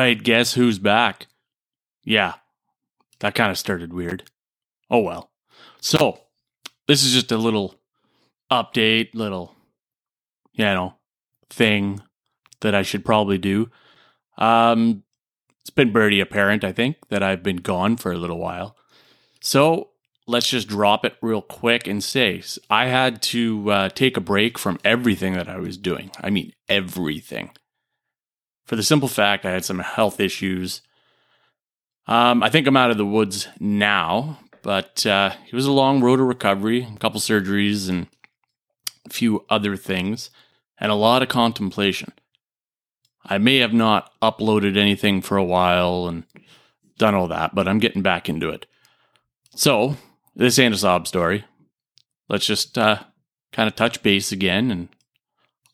right, guess who's back? Yeah, that kind of started weird. Oh well. So, this is just a little update, little, you know, thing that I should probably do. Um, it's been pretty apparent, I think, that I've been gone for a little while. So, let's just drop it real quick and say I had to uh, take a break from everything that I was doing. I mean, everything. For the simple fact, I had some health issues. Um, I think I'm out of the woods now, but uh, it was a long road to recovery, a couple surgeries, and a few other things, and a lot of contemplation. I may have not uploaded anything for a while and done all that, but I'm getting back into it. So, this ain't a sob story. Let's just uh, kind of touch base again. And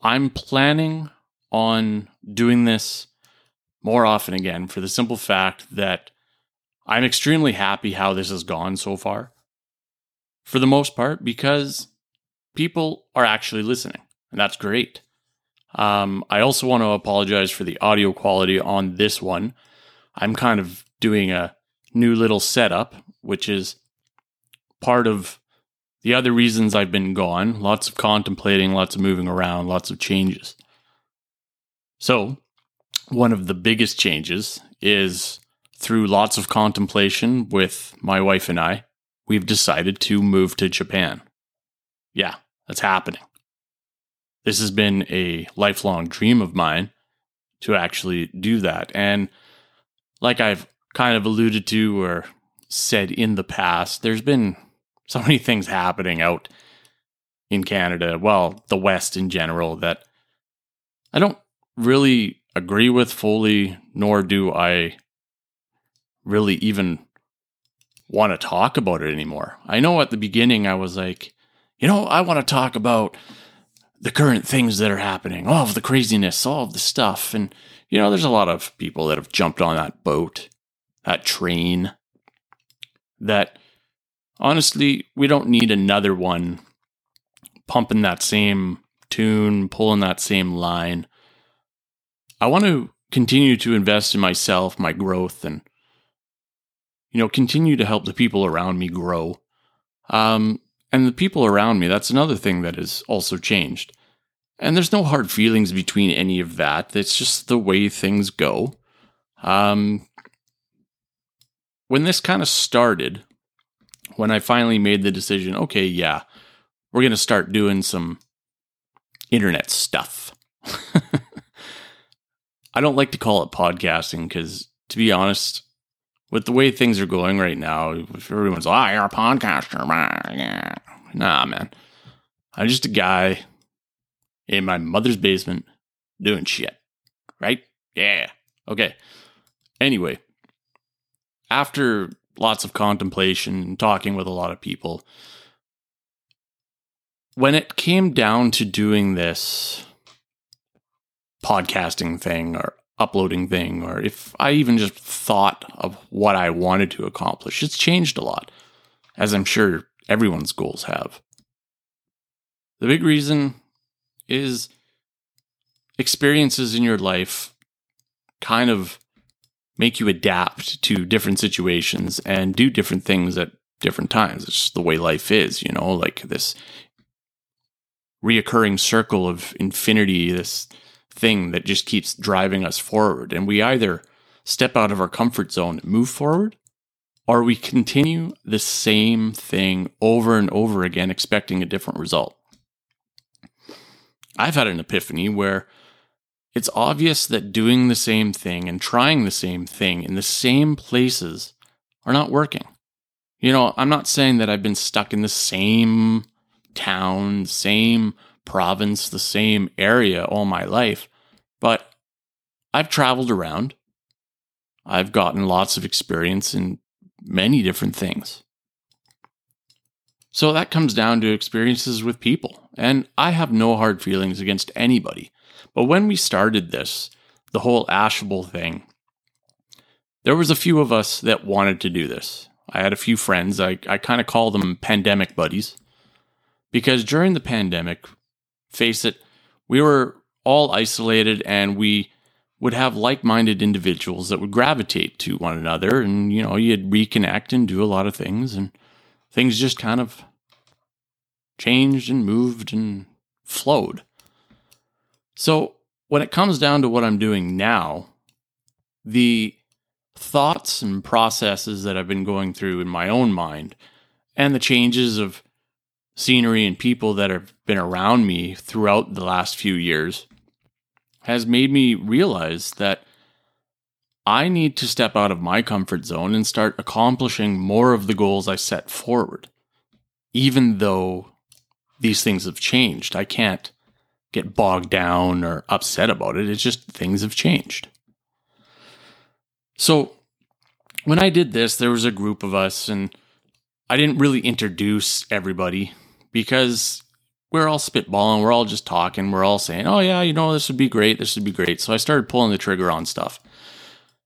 I'm planning on doing this more often again for the simple fact that I'm extremely happy how this has gone so far. For the most part, because people are actually listening, and that's great. Um, I also want to apologize for the audio quality on this one. I'm kind of doing a new little setup, which is part of the other reasons I've been gone. Lots of contemplating, lots of moving around, lots of changes. So, one of the biggest changes is through lots of contemplation with my wife and I, we've decided to move to Japan. Yeah, that's happening. This has been a lifelong dream of mine to actually do that. And like I've kind of alluded to or said in the past, there's been so many things happening out in Canada, well, the West in general, that I don't really agree with fully, nor do I really even want to talk about it anymore. I know at the beginning I was like, you know, I want to talk about the current things that are happening, all of the craziness, all of the stuff. And, you know, there's a lot of people that have jumped on that boat, that train, that honestly, we don't need another one pumping that same tune, pulling that same line. I want to continue to invest in myself, my growth, and you know, continue to help the people around me grow. Um, and the people around me, that's another thing that has also changed. And there's no hard feelings between any of that. It's just the way things go. Um, when this kind of started, when I finally made the decision, okay, yeah, we're going to start doing some internet stuff. I don't like to call it podcasting because, to be honest, with the way things are going right now, if everyone's like, oh, you're a podcaster. Nah, man. I'm just a guy in my mother's basement doing shit. Right? Yeah. Okay. Anyway, after lots of contemplation and talking with a lot of people. When it came down to doing this podcasting thing or uploading thing, or if I even just thought of what I wanted to accomplish, it's changed a lot, as I'm sure everyone's goals have. The big reason is experiences in your life kind of make you adapt to different situations and do different things at different times. It's just the way life is, you know, like this reoccurring circle of infinity, this thing that just keeps driving us forward. And we either step out of our comfort zone move forward, or we continue the same thing over and over again, expecting a different result. I've had an epiphany where it's obvious that doing the same thing and trying the same thing in the same places are not working. You know, I'm not saying that I've been stuck in the same town, same province, the same area all my life, but I've traveled around. I've gotten lots of experience in many different things. So that comes down to experiences with people, and I have no hard feelings against anybody but when we started this, the whole Ashable thing, there was a few of us that wanted to do this. I had a few friends. I, I kind of call them pandemic buddies because during the pandemic, face it, we were all isolated and we would have like minded individuals that would gravitate to one another. And, you know, you'd reconnect and do a lot of things. And things just kind of changed and moved and flowed. So when it comes down to what I'm doing now, the thoughts and processes that I've been going through in my own mind and the changes of scenery and people that have been around me throughout the last few years has made me realize that I need to step out of my comfort zone and start accomplishing more of the goals I set forward. Even though these things have changed, I can't get bogged down or upset about it. It's just things have changed. So when I did this, there was a group of us, and I didn't really introduce everybody because we're all spitballing, we're all just talking, we're all saying, oh, yeah, you know, this would be great, this would be great. So I started pulling the trigger on stuff.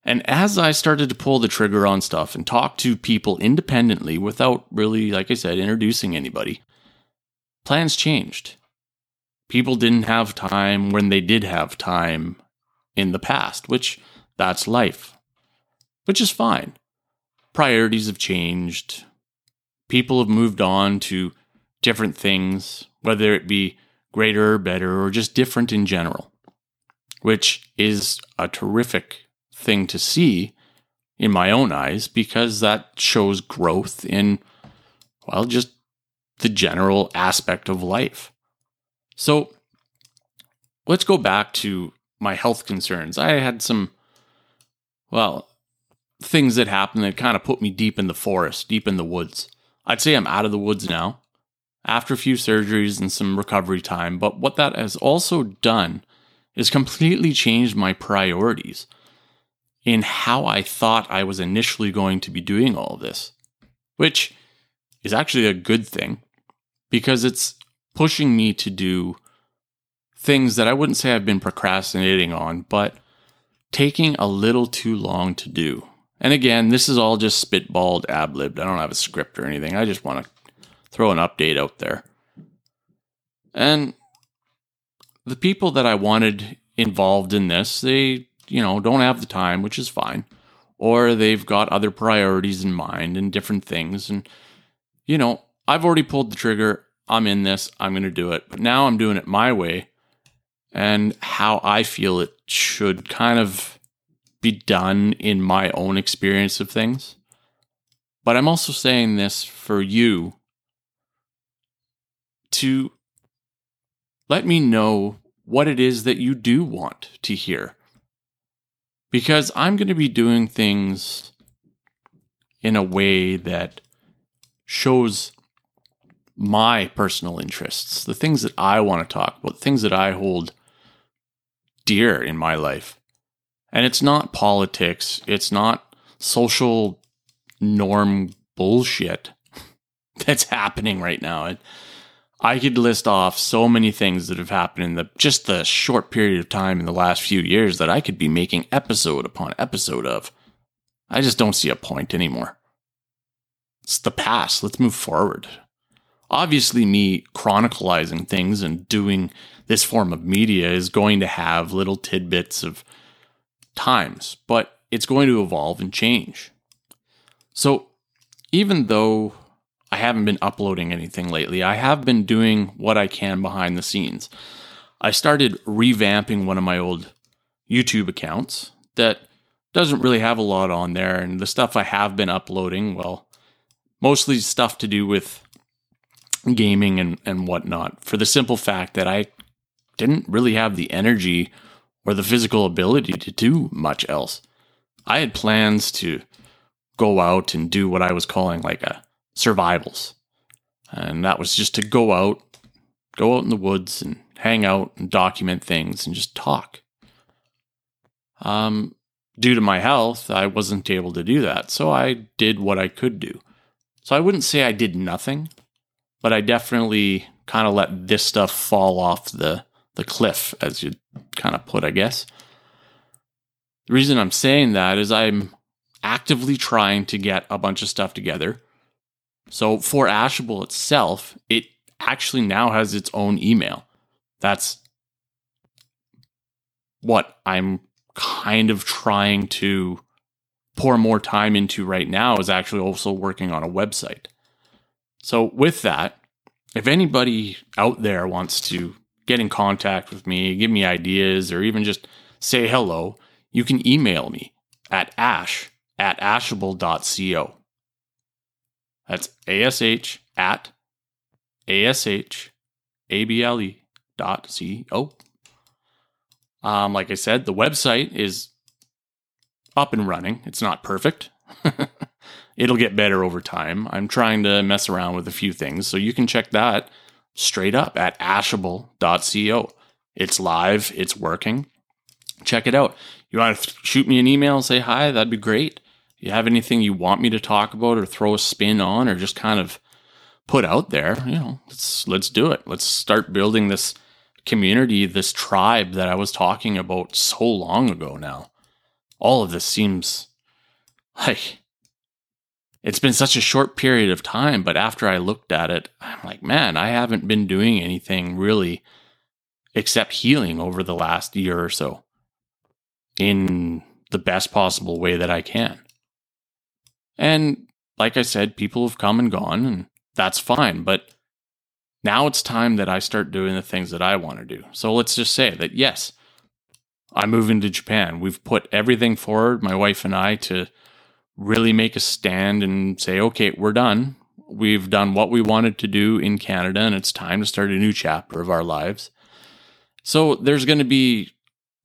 And as I started to pull the trigger on stuff and talk to people independently without really, like I said, introducing anybody, plans changed. People didn't have time when they did have time in the past, which that's life which is fine. Priorities have changed. People have moved on to different things, whether it be greater or better or just different in general, which is a terrific thing to see in my own eyes because that shows growth in, well, just the general aspect of life. So let's go back to my health concerns. I had some, well, things that happened that kind of put me deep in the forest, deep in the woods. I'd say I'm out of the woods now after a few surgeries and some recovery time, but what that has also done is completely changed my priorities in how I thought I was initially going to be doing all of this, which is actually a good thing because it's pushing me to do things that I wouldn't say I've been procrastinating on, but taking a little too long to do. And again, this is all just spitballed, ab libbed. I don't have a script or anything. I just want to throw an update out there. And the people that I wanted involved in this, they, you know, don't have the time, which is fine. Or they've got other priorities in mind and different things. And, you know, I've already pulled the trigger. I'm in this. I'm going to do it. But now I'm doing it my way and how I feel it should kind of be done in my own experience of things. But I'm also saying this for you to let me know what it is that you do want to hear. Because I'm going to be doing things in a way that shows my personal interests, the things that I want to talk about, things that I hold dear in my life. And it's not politics, it's not social norm bullshit that's happening right now. And I could list off so many things that have happened in the just the short period of time in the last few years that I could be making episode upon episode of. I just don't see a point anymore. It's the past. Let's move forward. Obviously, me chronicalizing things and doing this form of media is going to have little tidbits of times, but it's going to evolve and change. So, even though I haven't been uploading anything lately, I have been doing what I can behind the scenes. I started revamping one of my old YouTube accounts that doesn't really have a lot on there, and the stuff I have been uploading, well, mostly stuff to do with gaming and, and whatnot, for the simple fact that I didn't really have the energy or the physical ability to do much else. I had plans to go out and do what I was calling like a survivals. And that was just to go out, go out in the woods and hang out and document things and just talk. Um, due to my health, I wasn't able to do that. So I did what I could do. So I wouldn't say I did nothing, but I definitely kind of let this stuff fall off the the cliff, as you kind of put, I guess. The reason I'm saying that is I'm actively trying to get a bunch of stuff together. So for Ashable itself, it actually now has its own email. That's what I'm kind of trying to pour more time into right now is actually also working on a website. So, with that, if anybody out there wants to get in contact with me, give me ideas, or even just say hello, you can email me at ash at ashable.co. That's ash at ashable dot co. Um, like I said, the website is up and running. It's not perfect. It'll get better over time. I'm trying to mess around with a few things, so you can check that straight up at ashable.co. It's live, it's working. Check it out. You want to shoot me an email and say hi? That'd be great. You have anything you want me to talk about or throw a spin on or just kind of put out there, you know, let's let's do it. Let's start building this community, this tribe that I was talking about so long ago now. All of this seems like it's been such a short period of time, but after I looked at it, I'm like, man, I haven't been doing anything really except healing over the last year or so in the best possible way that I can. And like I said, people have come and gone, and that's fine. But now it's time that I start doing the things that I want to do. So let's just say that, yes, I'm moving to Japan. We've put everything forward, my wife and I, to really make a stand and say, okay, we're done. We've done what we wanted to do in Canada, and it's time to start a new chapter of our lives. So there's going to be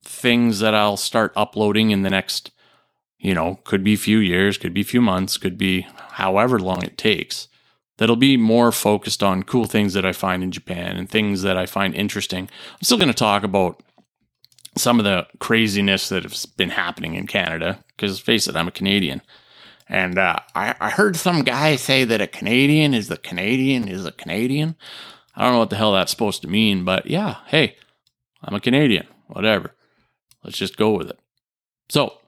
things that I'll start uploading in the next, you know, could be a few years, could be a few months, could be however long it takes. That'll be more focused on cool things that I find in Japan and things that I find interesting. I'm still going to talk about some of the craziness that has been happening in Canada because, face it, I'm a Canadian. And uh, I, I heard some guy say that a Canadian is the Canadian is a Canadian. I don't know what the hell that's supposed to mean, but yeah, hey, I'm a Canadian, whatever. Let's just go with it. So,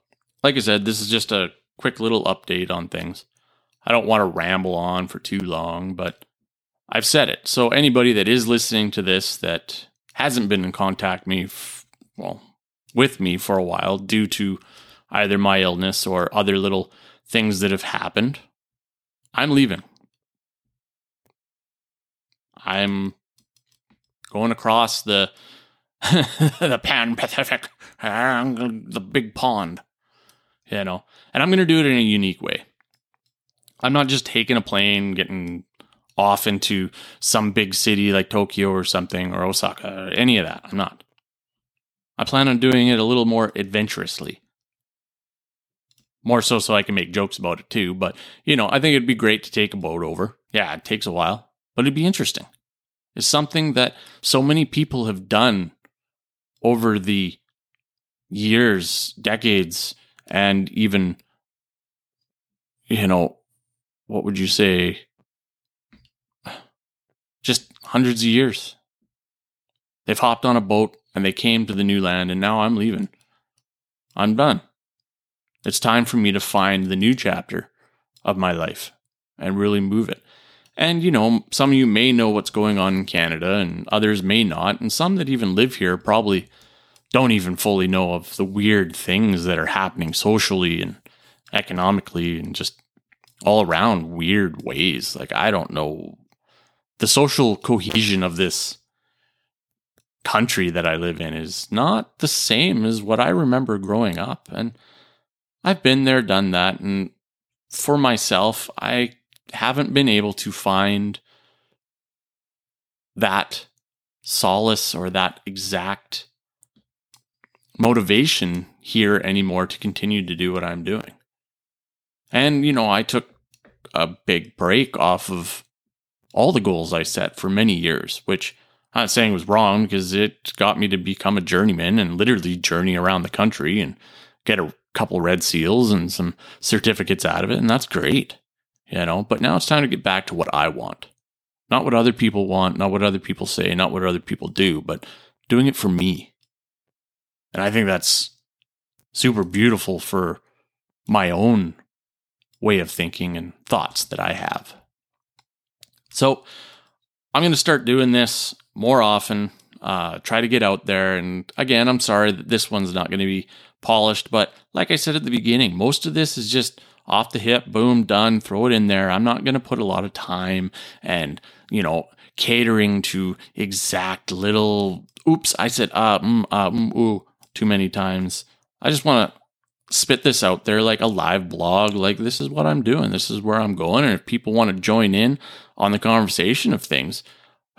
like I said, this is just a quick little update on things. I don't want to ramble on for too long, but I've said it. So, anybody that is listening to this that hasn't been in contact me, f- well, with me for a while due to either my illness or other little things that have happened, I'm leaving. I'm going across the the Pan Pacific, the big pond, you know, and I'm going to do it in a unique way. I'm not just taking a plane, getting off into some big city like Tokyo or something or Osaka, or any of that. I'm not. I plan on doing it a little more adventurously. More so, so I can make jokes about it too. But, you know, I think it'd be great to take a boat over. Yeah, it takes a while, but it'd be interesting. It's something that so many people have done over the years, decades, and even, you know, what would you say? Just hundreds of years. They've hopped on a boat and they came to the new land, and now I'm leaving. I'm done. It's time for me to find the new chapter of my life and really move it. And, you know, some of you may know what's going on in Canada and others may not. And some that even live here probably don't even fully know of the weird things that are happening socially and economically and just all around weird ways. Like, I don't know the social cohesion of this country that I live in is not the same as what I remember growing up. And I've been there, done that. And for myself, I haven't been able to find that solace or that exact motivation here anymore to continue to do what I'm doing. And, you know, I took a big break off of all the goals I set for many years, which I'm not saying was wrong because it got me to become a journeyman and literally journey around the country and get a couple red seals and some certificates out of it. And that's great you know, but now it's time to get back to what I want. Not what other people want, not what other people say, not what other people do, but doing it for me. And I think that's super beautiful for my own way of thinking and thoughts that I have. So I'm going to start doing this more often, uh, try to get out there. And again, I'm sorry that this one's not going to be polished. But like I said at the beginning, most of this is just off the hip, boom, done, throw it in there. I'm not going to put a lot of time and, you know, catering to exact little, oops, I said, uh, mm, uh, mm, ooh, too many times. I just want to spit this out there like a live blog. Like, this is what I'm doing. This is where I'm going. And if people want to join in on the conversation of things,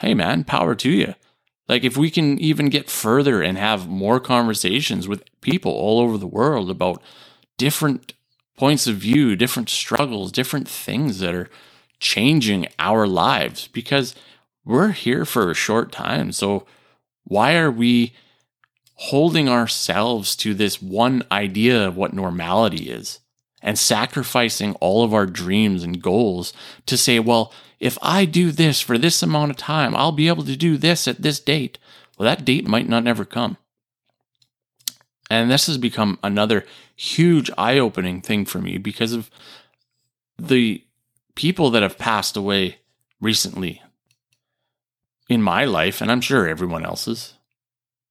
hey, man, power to you. Like, if we can even get further and have more conversations with people all over the world about different points of view, different struggles, different things that are changing our lives because we're here for a short time. So, why are we holding ourselves to this one idea of what normality is and sacrificing all of our dreams and goals to say, well, if I do this for this amount of time, I'll be able to do this at this date. Well, that date might not never come. And this has become another huge eye opening thing for me because of the people that have passed away recently in my life, and I'm sure everyone else's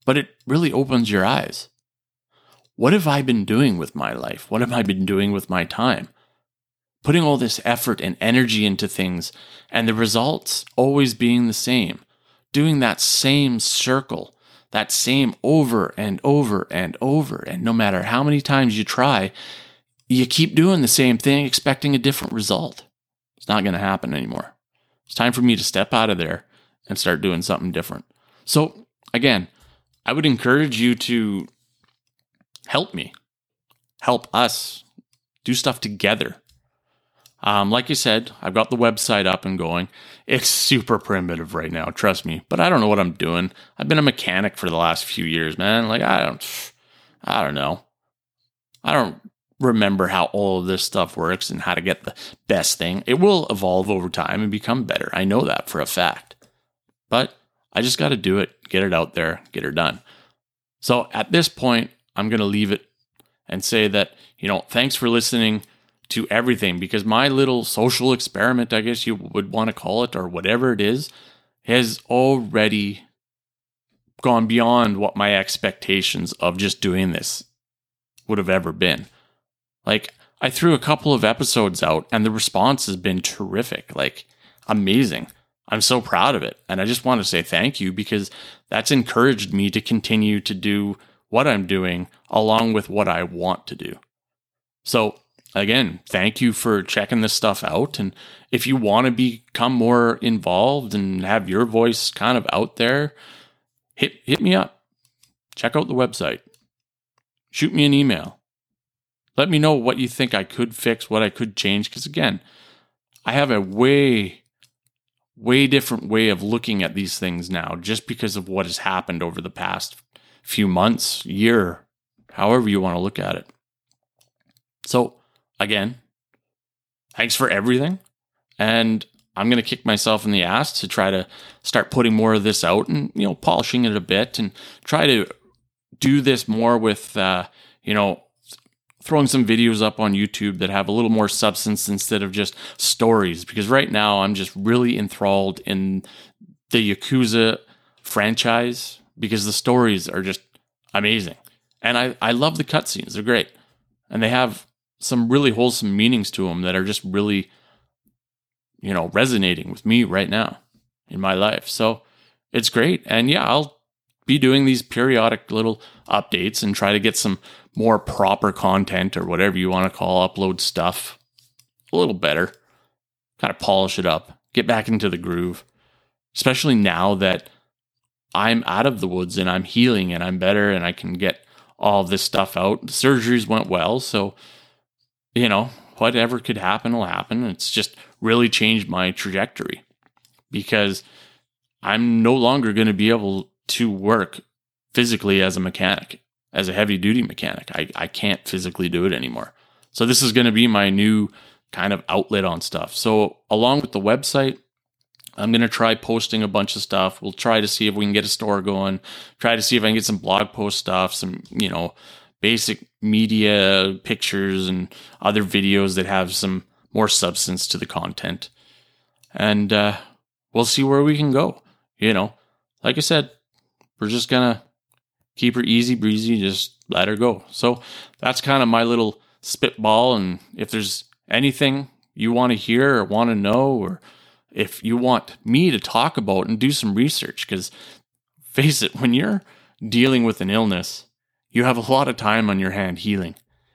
but it really opens your eyes. What have I been doing with my life? What have I been doing with my time? Putting all this effort and energy into things, and the results always being the same. Doing that same circle, that same over and over and over. And no matter how many times you try, you keep doing the same thing, expecting a different result. It's not going to happen anymore. It's time for me to step out of there and start doing something different. So, again, I would encourage you to help me, help us do stuff together. Um, like you said, I've got the website up and going. It's super primitive right now, trust me. But I don't know what I'm doing. I've been a mechanic for the last few years, man. Like I don't, I don't know. I don't remember how all of this stuff works and how to get the best thing. It will evolve over time and become better. I know that for a fact. But I just got to do it, get it out there, get her done. So at this point, I'm going to leave it and say that, you know, thanks for listening to everything because my little social experiment, I guess you would want to call it, or whatever it is, has already gone beyond what my expectations of just doing this would have ever been. Like, I threw a couple of episodes out and the response has been terrific, like amazing. I'm so proud of it. And I just want to say thank you because that's encouraged me to continue to do what I'm doing along with what I want to do. So, again, thank you for checking this stuff out. And if you want to become more involved and have your voice kind of out there, hit, hit me up. Check out the website. Shoot me an email. Let me know what you think I could fix, what I could change. Because again, I have a way way different way of looking at these things now just because of what has happened over the past few months, year, however you want to look at it. So, again, thanks for everything. And I'm going to kick myself in the ass to try to start putting more of this out and, you know, polishing it a bit and try to do this more with, uh, you know, throwing some videos up on YouTube that have a little more substance instead of just stories. Because right now I'm just really enthralled in the Yakuza franchise because the stories are just amazing. And I, I love the cutscenes, they're great. And they have some really wholesome meanings to them that are just really, you know, resonating with me right now in my life. So it's great. And yeah, I'll be doing these periodic little updates and try to get some more proper content or whatever you want to call upload stuff. A little better, kind of polish it up, get back into the groove, especially now that I'm out of the woods and I'm healing and I'm better and I can get all this stuff out. The surgeries went well, so you know, whatever could happen will happen. It's just really changed my trajectory because I'm no longer going to be able to work physically as a mechanic as a heavy duty mechanic. I, I can't physically do it anymore. So this is going to be my new kind of outlet on stuff. So along with the website, I'm going to try posting a bunch of stuff. We'll try to see if we can get a store going, try to see if I can get some blog post stuff, some, you know, basic media pictures and other videos that have some more substance to the content. And uh, we'll see where we can go. You know, like I said, we're just going to keep her easy breezy, just let her go. So that's kind of my little spitball. And if there's anything you want to hear or want to know, or if you want me to talk about and do some research, because face it, when you're dealing with an illness, you have a lot of time on your hand healing.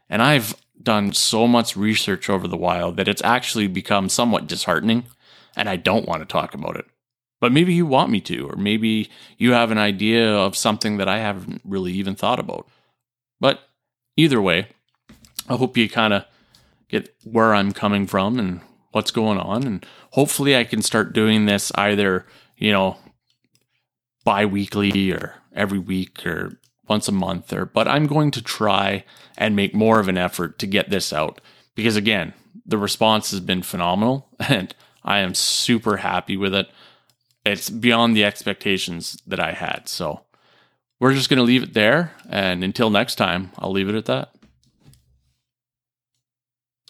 And I've done so much research over the while that it's actually become somewhat disheartening and I don't want to talk about it. But maybe you want me to, or maybe you have an idea of something that I haven't really even thought about. But either way, I hope you kind of get where I'm coming from and what's going on. And hopefully I can start doing this either, you know, bi weekly or every week or once a month or but I'm going to try and make more of an effort to get this out because again, the response has been phenomenal and I am super happy with it. It's beyond the expectations that I had. So we're just going to leave it there and until next time, I'll leave it at that.